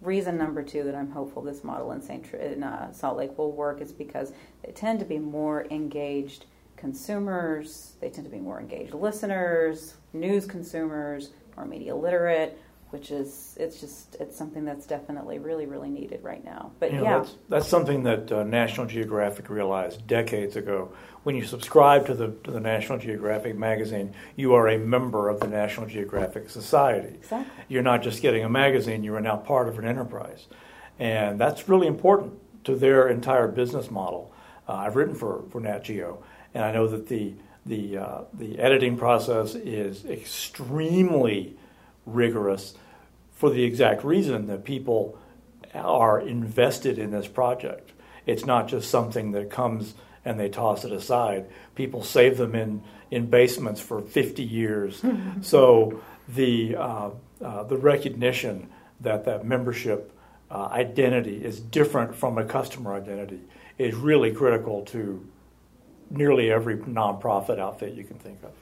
reason number two that I'm hopeful this model in St. in uh, Salt Lake will work is because they tend to be more engaged consumers, they tend to be more engaged listeners, news consumers, more media literate, which is it's just it's something that's definitely really really needed right now. But you know, yeah, that's, that's something that uh, National Geographic realized decades ago. When you subscribe to the to the National Geographic magazine, you are a member of the National Geographic Society. Exactly. You're not just getting a magazine; you are now part of an enterprise, and that's really important to their entire business model. Uh, I've written for for Nat Geo, and I know that the the uh, the editing process is extremely rigorous for the exact reason that people are invested in this project. It's not just something that comes and they toss it aside. People save them in, in basements for 50 years. (laughs) so the, uh, uh, the recognition that that membership uh, identity is different from a customer identity is really critical to nearly every nonprofit outfit you can think of.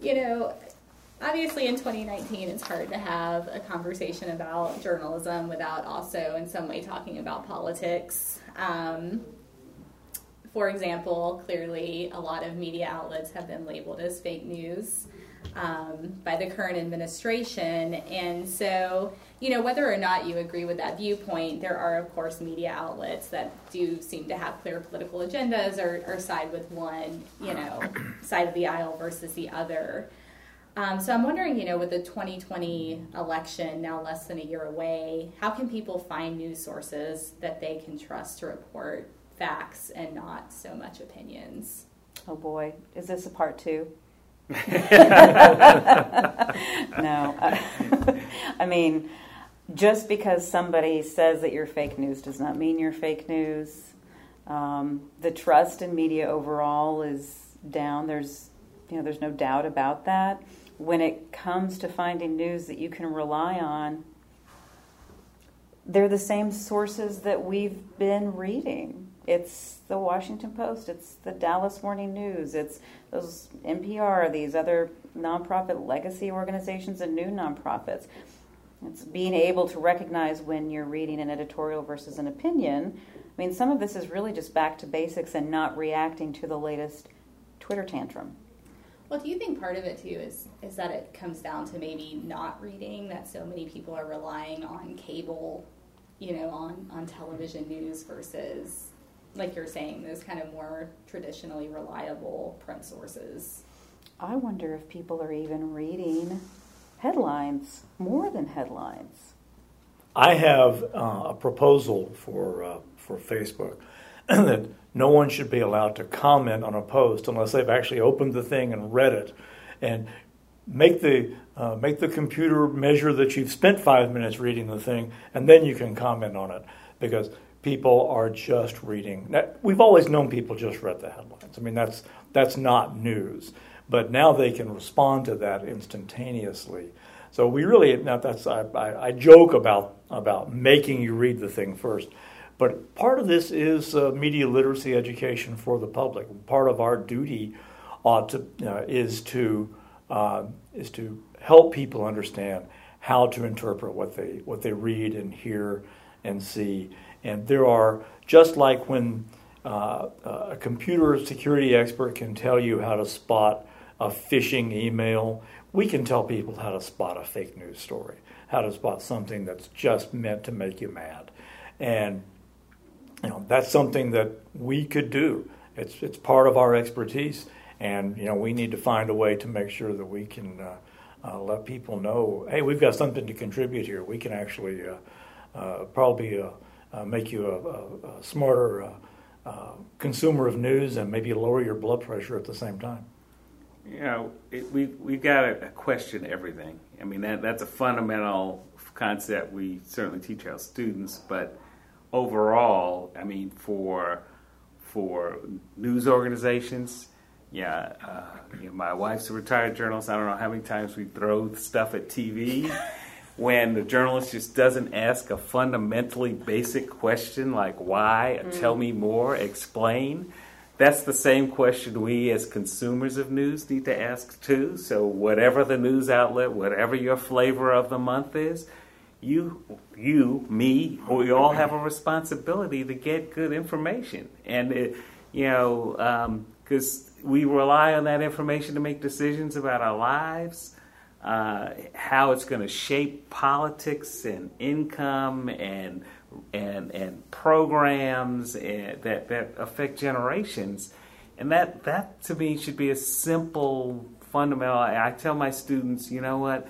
You know, obviously in 2019 it's hard to have a conversation about journalism without also in some way talking about politics. Um, for example clearly a lot of media outlets have been labeled as fake news um, by the current administration. And so you know whether or not you agree with that viewpoint there are of course media outlets that do seem to have clear political agendas or, or side with one you know side of the aisle versus the other um, so I'm wondering, you know, with the 2020 election now less than a year away, how can people find news sources that they can trust to report facts and not so much opinions? Oh boy, is this a part two? (laughs) no, (laughs) I mean, just because somebody says that you're fake news does not mean you're fake news. Um, the trust in media overall is down. There's, you know, there's no doubt about that when it comes to finding news that you can rely on, they're the same sources that we've been reading. It's the Washington Post, it's the Dallas Morning News, it's those NPR, these other nonprofit legacy organizations and new nonprofits. It's being able to recognize when you're reading an editorial versus an opinion. I mean, some of this is really just back to basics and not reacting to the latest Twitter tantrum. Well, do you think part of it too is is that it comes down to maybe not reading that so many people are relying on cable, you know, on on television news versus like you're saying those kind of more traditionally reliable print sources. I wonder if people are even reading headlines more than headlines. I have uh, a proposal for uh, for Facebook (clears throat) that no one should be allowed to comment on a post unless they've actually opened the thing and read it, and make the uh, make the computer measure that you've spent five minutes reading the thing, and then you can comment on it because people are just reading. Now, we've always known people just read the headlines. I mean that's that's not news, but now they can respond to that instantaneously. So we really now that's I, I, I joke about about making you read the thing first but part of this is uh, media literacy education for the public. Part of our duty ought to uh, is to uh, is to help people understand how to interpret what they what they read and hear and see. And there are just like when uh, a computer security expert can tell you how to spot a phishing email, we can tell people how to spot a fake news story, how to spot something that's just meant to make you mad, and you know that's something that we could do. It's it's part of our expertise, and you know we need to find a way to make sure that we can. Uh, uh, let people know, hey, we've got something to contribute here. We can actually uh, uh probably uh, uh, make you a, a, a smarter consumer of news and maybe lower your blood pressure at the same time. You know, it, we we got to question everything. I mean, that that's a fundamental concept we certainly teach our students, but overall, I mean, for for news organizations, yeah, uh, you know, my wife's a retired journalist. I don't know how many times we throw stuff at TV when the journalist just doesn't ask a fundamentally basic question like why, mm. tell me more, explain. That's the same question we as consumers of news need to ask too. So, whatever the news outlet, whatever your flavor of the month is, you, you, me, we all have a responsibility to get good information. And, it, you know, because um, we rely on that information to make decisions about our lives, uh, how it's going to shape politics and income and and and programs and, that that affect generations, and that that to me should be a simple fundamental. I tell my students, you know what.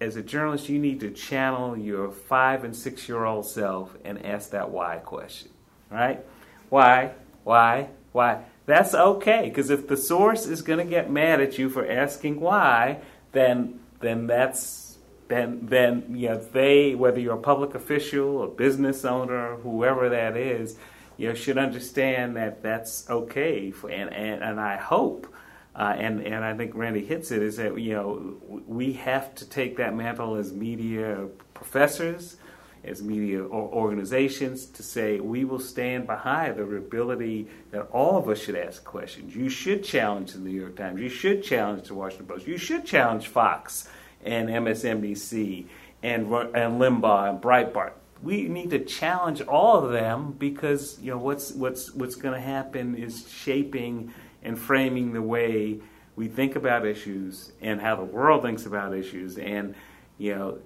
As a journalist, you need to channel your five and six year old self and ask that why question. Right? Why? Why? Why? That's okay, because if the source is going to get mad at you for asking why, then then that's then then you know they whether you're a public official, a business owner, whoever that is, you know, should understand that that's okay. For, and, and and I hope. Uh, and and I think Randy hits it is that you know we have to take that mantle as media professors, as media organizations to say we will stand behind the ability that all of us should ask questions. You should challenge the New York Times. You should challenge the Washington Post. You should challenge Fox and MSNBC and, and Limbaugh and Breitbart. We need to challenge all of them because you know what's what's what's going to happen is shaping and framing the way we think about issues and how the world thinks about issues. And you know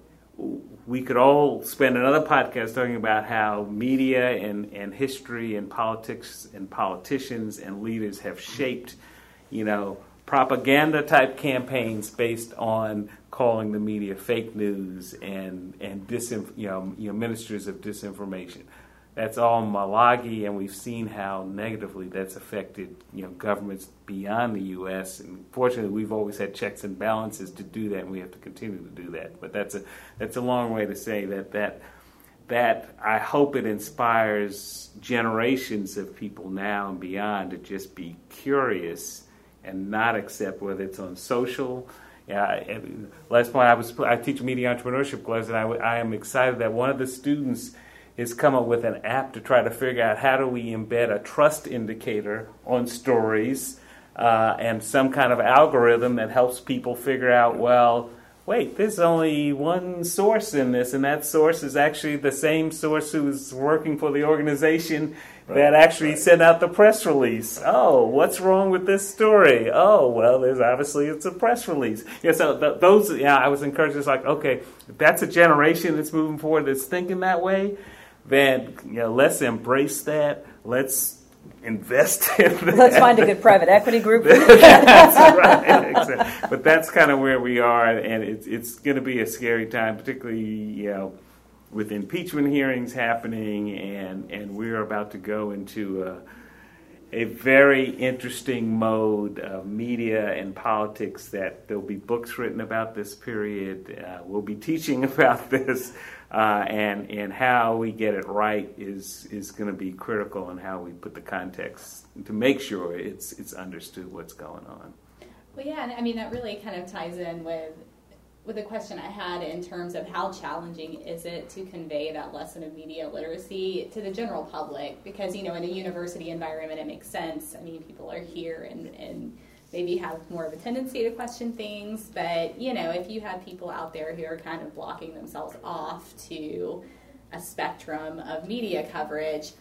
we could all spend another podcast talking about how media and, and history and politics and politicians and leaders have shaped, you know, propaganda type campaigns based on calling the media fake news and and disinf- you know, you know ministers of disinformation that's all malarkey, and we've seen how negatively that's affected you know governments beyond the U.S. And fortunately, we've always had checks and balances to do that, and we have to continue to do that. But that's a that's a long way to say that that that I hope it inspires generations of people now and beyond to just be curious and not accept whether it's on social. Yeah, last point I was I teach media entrepreneurship class, and I, I am excited that one of the students is come up with an app to try to figure out how do we embed a trust indicator on stories uh, and some kind of algorithm that helps people figure out, well, wait, there's only one source in this, and that source is actually the same source who's working for the organization right. that actually right. sent out the press release. Oh, what's wrong with this story? Oh, well, there's obviously it's a press release. Yeah, so th- those, yeah, I was encouraged. It's like, okay, that's a generation that's moving forward that's thinking that way then you know, let's embrace that. Let's invest in that. Let's find a good private (laughs) equity group. that's right. Exactly. But that's kind of where we are, and it's it's going to be a scary time, particularly you know with impeachment hearings happening, and and we're about to go into a, a very interesting mode of media and politics. That there'll be books written about this period. Uh, we'll be teaching (laughs) about this uh, and and how we get it right is is going to be critical in how we put the context to make sure it's it's understood what's going on. Well, yeah, and I mean that really kind of ties in with with a question I had in terms of how challenging is it to convey that lesson of media literacy to the general public? Because you know, in a university environment, it makes sense. I mean, people are here and and maybe have more of a tendency to question things. But, you know, if you have people out there who are kind of blocking themselves off to a spectrum of media coverage,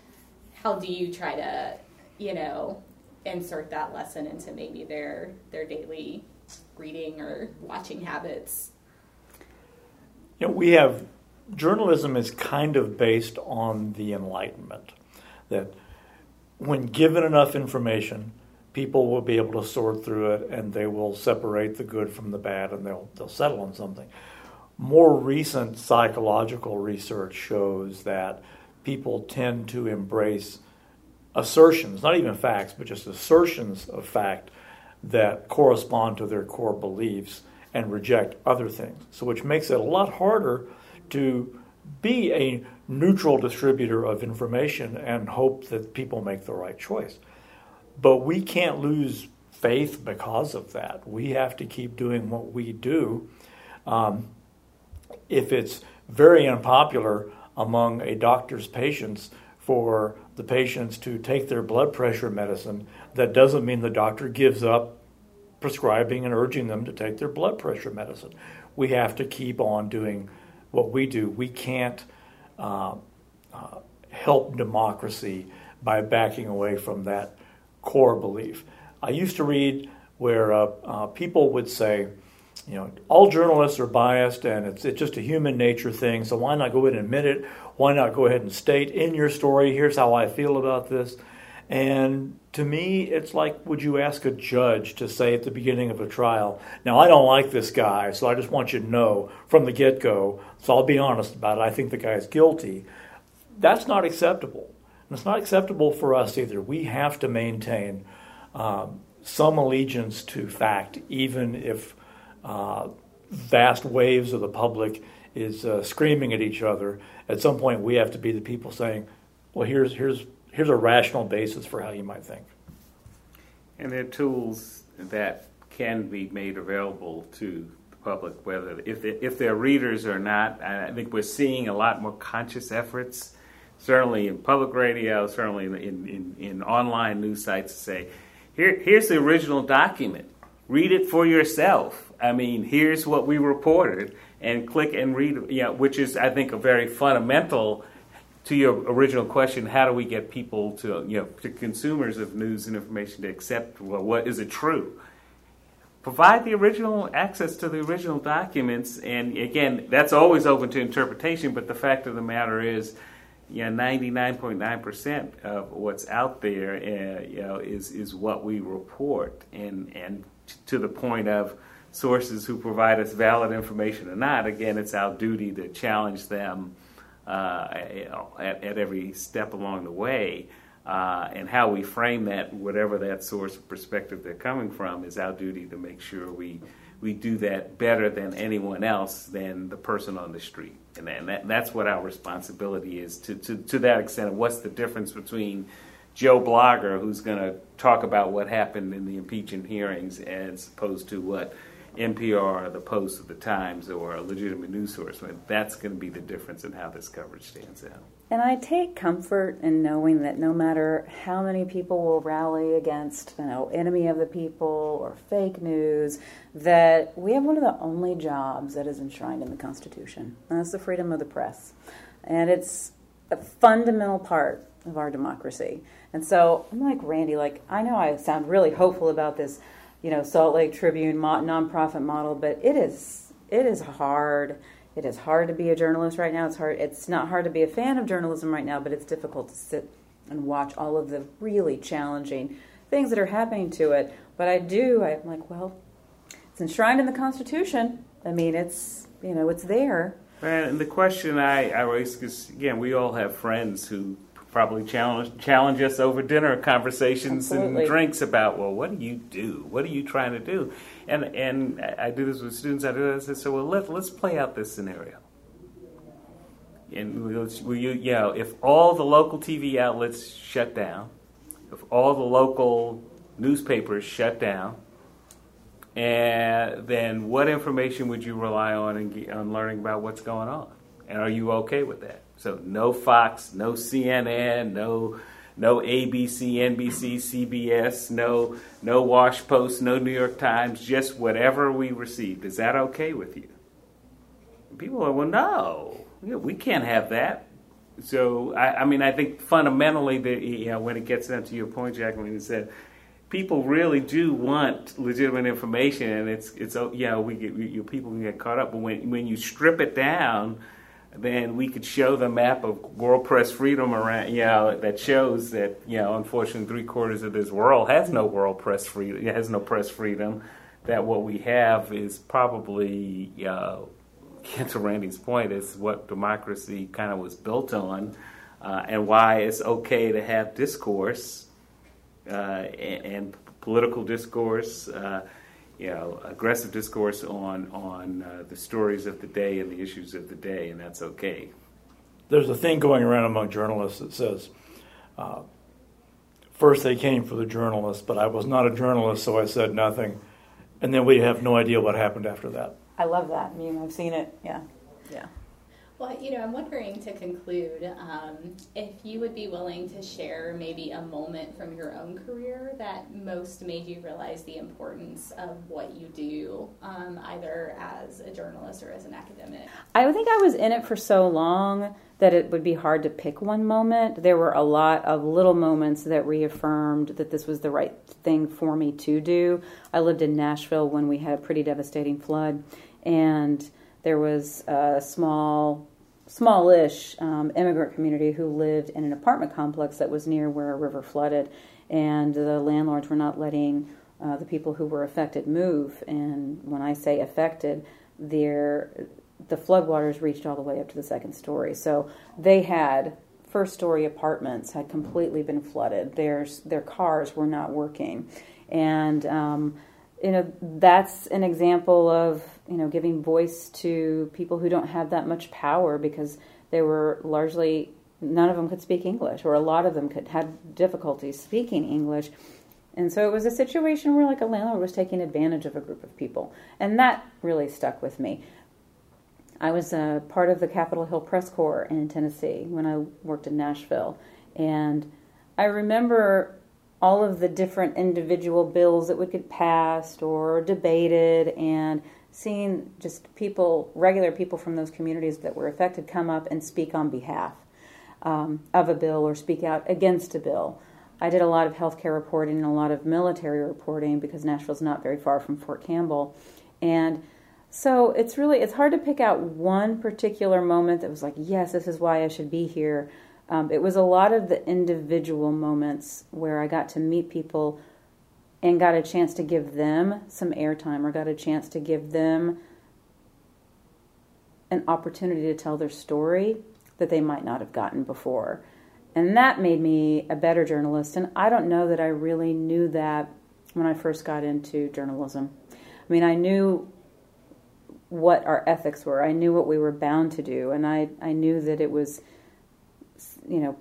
how do you try to, you know, insert that lesson into maybe their their daily reading or watching habits? You know, we have journalism is kind of based on the Enlightenment that when given enough information, people will be able to sort through it and they will separate the good from the bad and they'll they'll settle on something. More recent psychological research shows that people tend to embrace assertions, not even facts, but just assertions of fact that correspond to their core beliefs and reject other things. So which makes it a lot harder to be a neutral distributor of information and hope that people make the right choice. But we can't lose faith because of that. We have to keep doing what we do. Um, if it's very unpopular among a doctor's patients for the patients to take their blood pressure medicine, that doesn't mean the doctor gives up prescribing and urging them to take their blood pressure medicine. We have to keep on doing what we do. We can't uh, uh, help democracy by backing away from that core belief. I used to read where uh, uh, people would say, you know, all journalists are biased and it's, it's just a human nature thing, so why not go ahead and admit it? Why not go ahead and state in your story, here's how I feel about this? And to me, it's like would you ask a judge to say at the beginning of a trial, now I don't like this guy, so I just want you to know from the get go, so I'll be honest about it, I think the guy is guilty. That's not acceptable. And it's not acceptable for us either. We have to maintain um, some allegiance to fact, even if uh, vast waves of the public is uh, screaming at each other. At some point, we have to be the people saying, well, here's, here's here's a rational basis for how you might think. And there are tools that can be made available to the public, whether if they, if they're readers or not. I think we're seeing a lot more conscious efforts, certainly in public radio, certainly in, in, in online news sites, to say, here, here's the original document. Read it for yourself. I mean, here's what we reported, and click and read. You know, which is, I think, a very fundamental to your original question, how do we get people to, you know, to consumers of news and information to accept well, what is it true? Provide the original access to the original documents, and again, that's always open to interpretation. But the fact of the matter is, you know, 99.9% of what's out there, uh, you know, is is what we report, and and to the point of sources who provide us valid information or not. Again, it's our duty to challenge them uh, at, at, every step along the way. Uh, and how we frame that, whatever that source of perspective they're coming from, is our duty to make sure we we do that better than anyone else than the person on the street. And, that, that's what our responsibility is to, to, to that extent. What's the difference between Joe Blogger, who's going to talk about what happened in the impeachment hearings, as opposed to what NPR, the Post, or the Times, or a legitimate news source. that's going to be the difference in how this coverage stands out. And I take comfort in knowing that no matter how many people will rally against, you know, enemy of the people or fake news, that we have one of the only jobs that is enshrined in the Constitution. And that's the freedom of the press. And it's a fundamental part of our democracy. And so I'm like Randy, like I know I sound really hopeful about this you know Salt Lake Tribune nonprofit model, but it is it is hard. It is hard to be a journalist right now. It's hard. It's not hard to be a fan of journalism right now, but it's difficult to sit and watch all of the really challenging things that are happening to it. But I do. I'm like, well, it's enshrined in the Constitution. I mean, it's you know, it's there. And the question I, I raise, because again, we all have friends who probably challenge challenge us over dinner conversations Absolutely. and drinks about well what do you do? What are you trying to do? And and I do this with students. I do this. I say well let let's play out this scenario. And will you you know if all the local TV outlets shut down if all the local newspapers shut down and then what information would you rely on in, on learning about what's going on and are you okay with that so no Fox, no CNN, no no ABC, NBC, CBS, no no Wash Post, no New York Times, just whatever we received. Is that okay with you? And people are, well, no, we can't have that. So I, I mean, I think fundamentally, the, you know, when it gets down to your point, Jacqueline, you said people really do want legitimate information, and it's it's oh, you know we get you, people can get caught up. But when when you strip it down then we could show the map of world press freedom around, you know, that shows that, you know, unfortunately, three quarters of this world has no world press freedom, has no press freedom. That what we have is probably, uh, to Randy's point, is what democracy kind of was built on, uh, and why it's okay to have discourse uh, and, and, political discourse. You know, aggressive discourse on on uh, the stories of the day and the issues of the day, and that's okay. There's a thing going around among journalists that says, uh, first they came for the journalist, but I was not a journalist, so I said nothing, and then we have no idea what happened after that. I love that. I mean, I've seen it. Yeah, yeah. Well, you know, I'm wondering to conclude um, if you would be willing to share maybe a moment from your own career that most made you realize the importance of what you do, um, either as a journalist or as an academic. I think I was in it for so long that it would be hard to pick one moment. There were a lot of little moments that reaffirmed that this was the right thing for me to do. I lived in Nashville when we had a pretty devastating flood, and there was a small smallish um, immigrant community who lived in an apartment complex that was near where a river flooded, and the landlords were not letting uh, the people who were affected move. And when I say affected, their the floodwaters reached all the way up to the second story. So they had first story apartments had completely been flooded. Their their cars were not working, and um, you know that's an example of you know giving voice to people who don't have that much power because they were largely none of them could speak English or a lot of them could had difficulties speaking English. And so it was a situation where like a landlord was taking advantage of a group of people. And that really stuck with me. I was a part of the Capitol Hill Press Corps in Tennessee when I worked in Nashville. And I remember all of the different individual bills that would get passed or debated and seeing just people, regular people from those communities that were affected, come up and speak on behalf um, of a bill or speak out against a bill. I did a lot of healthcare reporting and a lot of military reporting because Nashville's not very far from Fort Campbell. And so it's really it's hard to pick out one particular moment that was like, yes, this is why I should be here. Um, it was a lot of the individual moments where I got to meet people and got a chance to give them some airtime or got a chance to give them an opportunity to tell their story that they might not have gotten before. And that made me a better journalist. And I don't know that I really knew that when I first got into journalism. I mean, I knew what our ethics were, I knew what we were bound to do, and I, I knew that it was you know,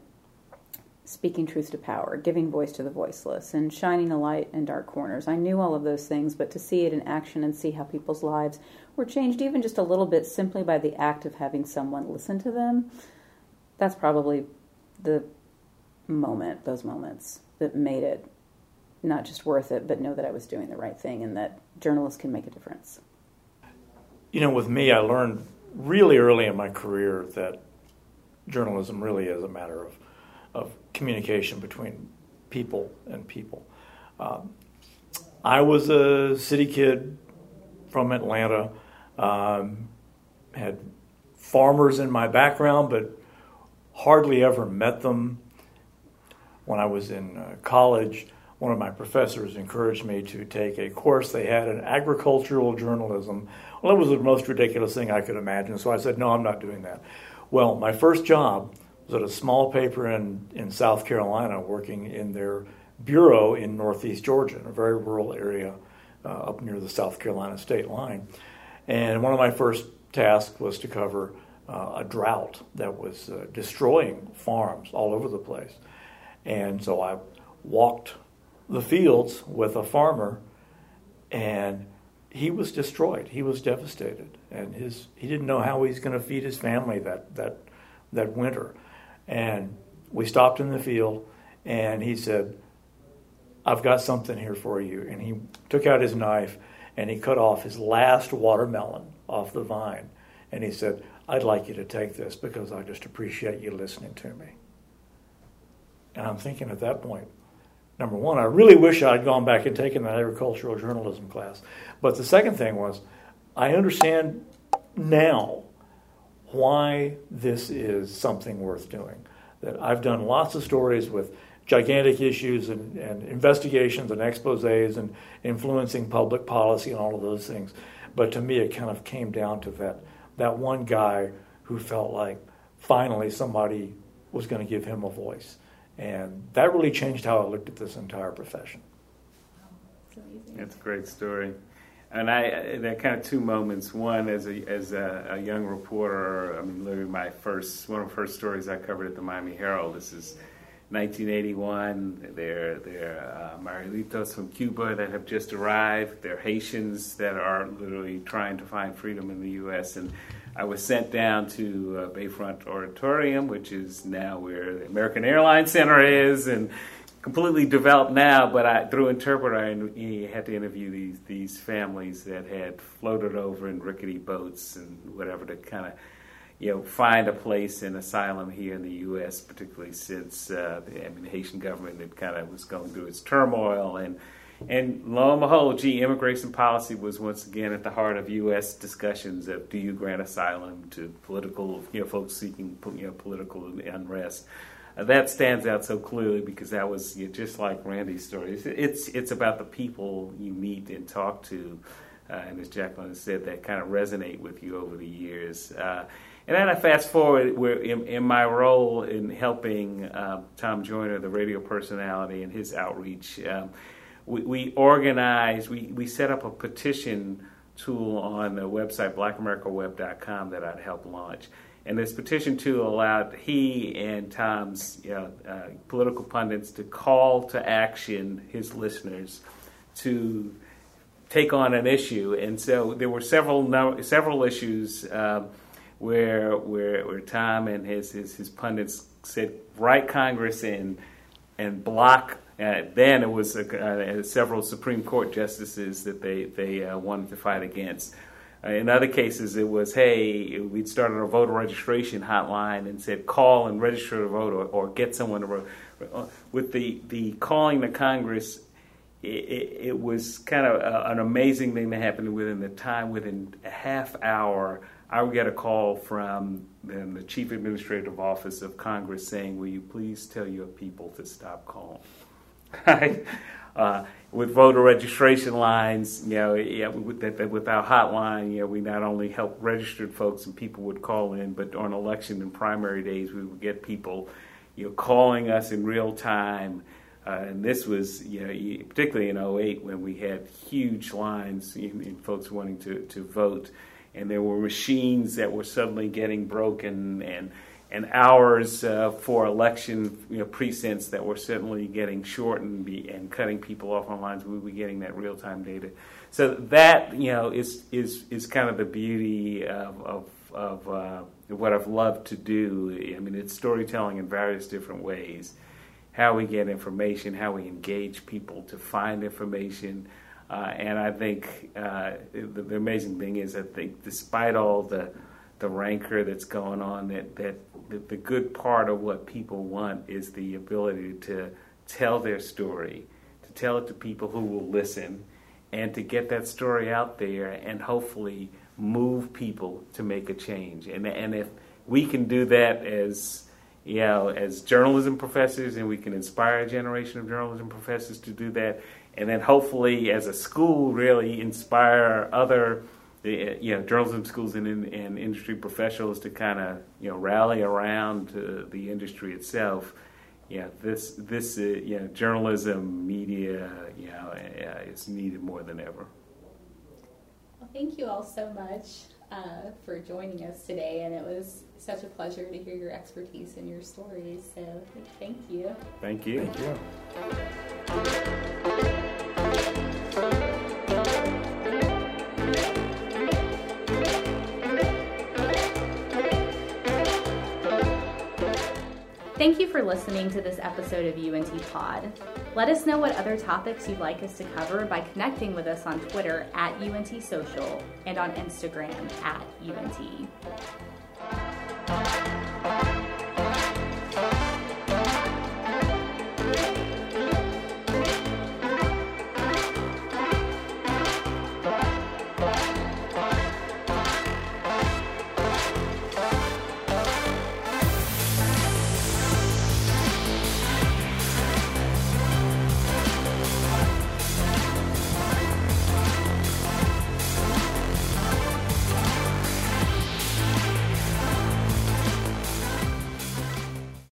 speaking truth to power, giving voice to the voiceless, and shining a light in dark corners. I knew all of those things, but to see it in action and see how people's lives were changed even just a little bit simply by the act of having someone listen to them, that's probably the moment, those moments that made it not just worth it, but know that I was doing the right thing and that journalists can make a difference. You know, with me, I learned really early in my career that journalism really is a matter of, of communication between people and people. Um, I was a city kid from Atlanta, um, had farmers in my background, but hardly ever met them. When I was in uh, college, one of my professors encouraged me to take a course they had in agricultural journalism. Well, that was the most ridiculous thing I could imagine, so I said, No, I'm not doing that. Well, my first job was at a small paper in, in South Carolina working in their bureau in northeast Georgia, in a very rural area uh, up near the South Carolina state line. And one of my first tasks was to cover uh, a drought that was uh, destroying farms all over the place. And so I walked the fields with a farmer, and he was destroyed. He was devastated and his he didn't know how he's going to feed his family that that that winter. And we stopped in the field, and he said, I've got something here for you. And he took out his knife and he cut off his last watermelon off the vine. And he said, I'd like you to take this because I just appreciate you listening to me. And I'm thinking at that point, number one, I really wish I'd gone back and taken that agricultural journalism class. But the second thing was, I understand now why this is something worth doing. That I've done lots of stories with gigantic issues and, and investigations and exposes and influencing public policy and all of those things. But to me, it kind of came down to that that one guy who felt like finally somebody was going to give him a voice. And that really changed how I looked at this entire profession. It's a great story. And I, there are kind of two moments. One, as a as a, a, young reporter, I mean, literally my first one of the first stories I covered at the Miami Herald. This is 1981. They're they're uh, Marielitos from Cuba that have just arrived. They're Haitians that are literally trying to find freedom in the U.S. And I was sent down to uh, Bayfront Auditorium, which is now where the American Airlines Center is, and completely developed now. But I, through interpreter, I had to interview these these families that had floated over in rickety boats and whatever to kind of you know, find a place in asylum here in the U.S., particularly since uh, the, I mean, the Haitian government had kind of was going through its turmoil, and and lo and behold, gee, immigration policy was once again at the heart of U.S. discussions of do you grant asylum to political, you know, folks seeking you know political unrest. Uh, that stands out so clearly because that was just like Randy's story. It's, it's, it's about the people you meet and talk to, uh, and as Jacqueline said, that kind of resonate with you over the years. Uh, and then I fast forward where in, in my role in helping uh, Tom Joyner, the radio personality, and his outreach, um, we, we organized, we, we set up a petition tool on the website blackamericaweb.com that I'd help launch. And this petition tool allowed he and Tom's you know, uh, political pundits to call to action his listeners to take on an issue. And so there were several several issues. Uh, where where where Tom and his his, his pundits said write Congress and and block. Uh, then it was uh, several Supreme Court justices that they they uh, wanted to fight against. Uh, in other cases, it was hey, we'd started a voter registration hotline and said call and register to vote or, or get someone to vote. Uh, with the the calling to Congress it, it, was kind of a, an amazing thing that happened within the time, within a half hour. I would get a call from the Chief Administrative Office of Congress saying, Will you please tell your people to stop calling? (laughs) Uh, with voter registration lines, you know, yeah, with, that, with our hotline, you know, we not only help registered folks and people would call in, but on election and primary days, we would get people, you know, calling us in real time. Uh, and this was, you know, particularly in 08 when we had huge lines in, in folks wanting to, to vote and there were machines that were suddenly getting broken and and hours uh, for election you know, precincts that were certainly getting shortened and cutting people off on lines. We were getting that real time data. So that you know is is is kind of the beauty of of, of uh, what I've loved to do. I mean, it's storytelling in various different ways. How we get information, how we engage people to find information, uh, and I think uh, the, the, amazing thing is, I think despite all the the rancor that's going on, that that the, good part of what people want is the ability to tell their story, to tell it to people who will listen, and to get that story out there, and hopefully move people to make a change. And and if we can do that as you know, as journalism professors, and we can inspire a generation of journalism professors to do that, and then hopefully as a school really inspire other you know journalism schools and, and industry professionals to kind of you know rally around the industry itself. Yeah this this uh, you know journalism media you know uh, is needed more than ever. Well thank you all so much uh, for joining us today and it was such a pleasure to hear your expertise and your stories so thank you. Thank you. Thank you Thank you for listening to this episode of UNT Pod. Let us know what other topics you'd like us to cover by connecting with us on Twitter at UNT Social and on Instagram at UNT.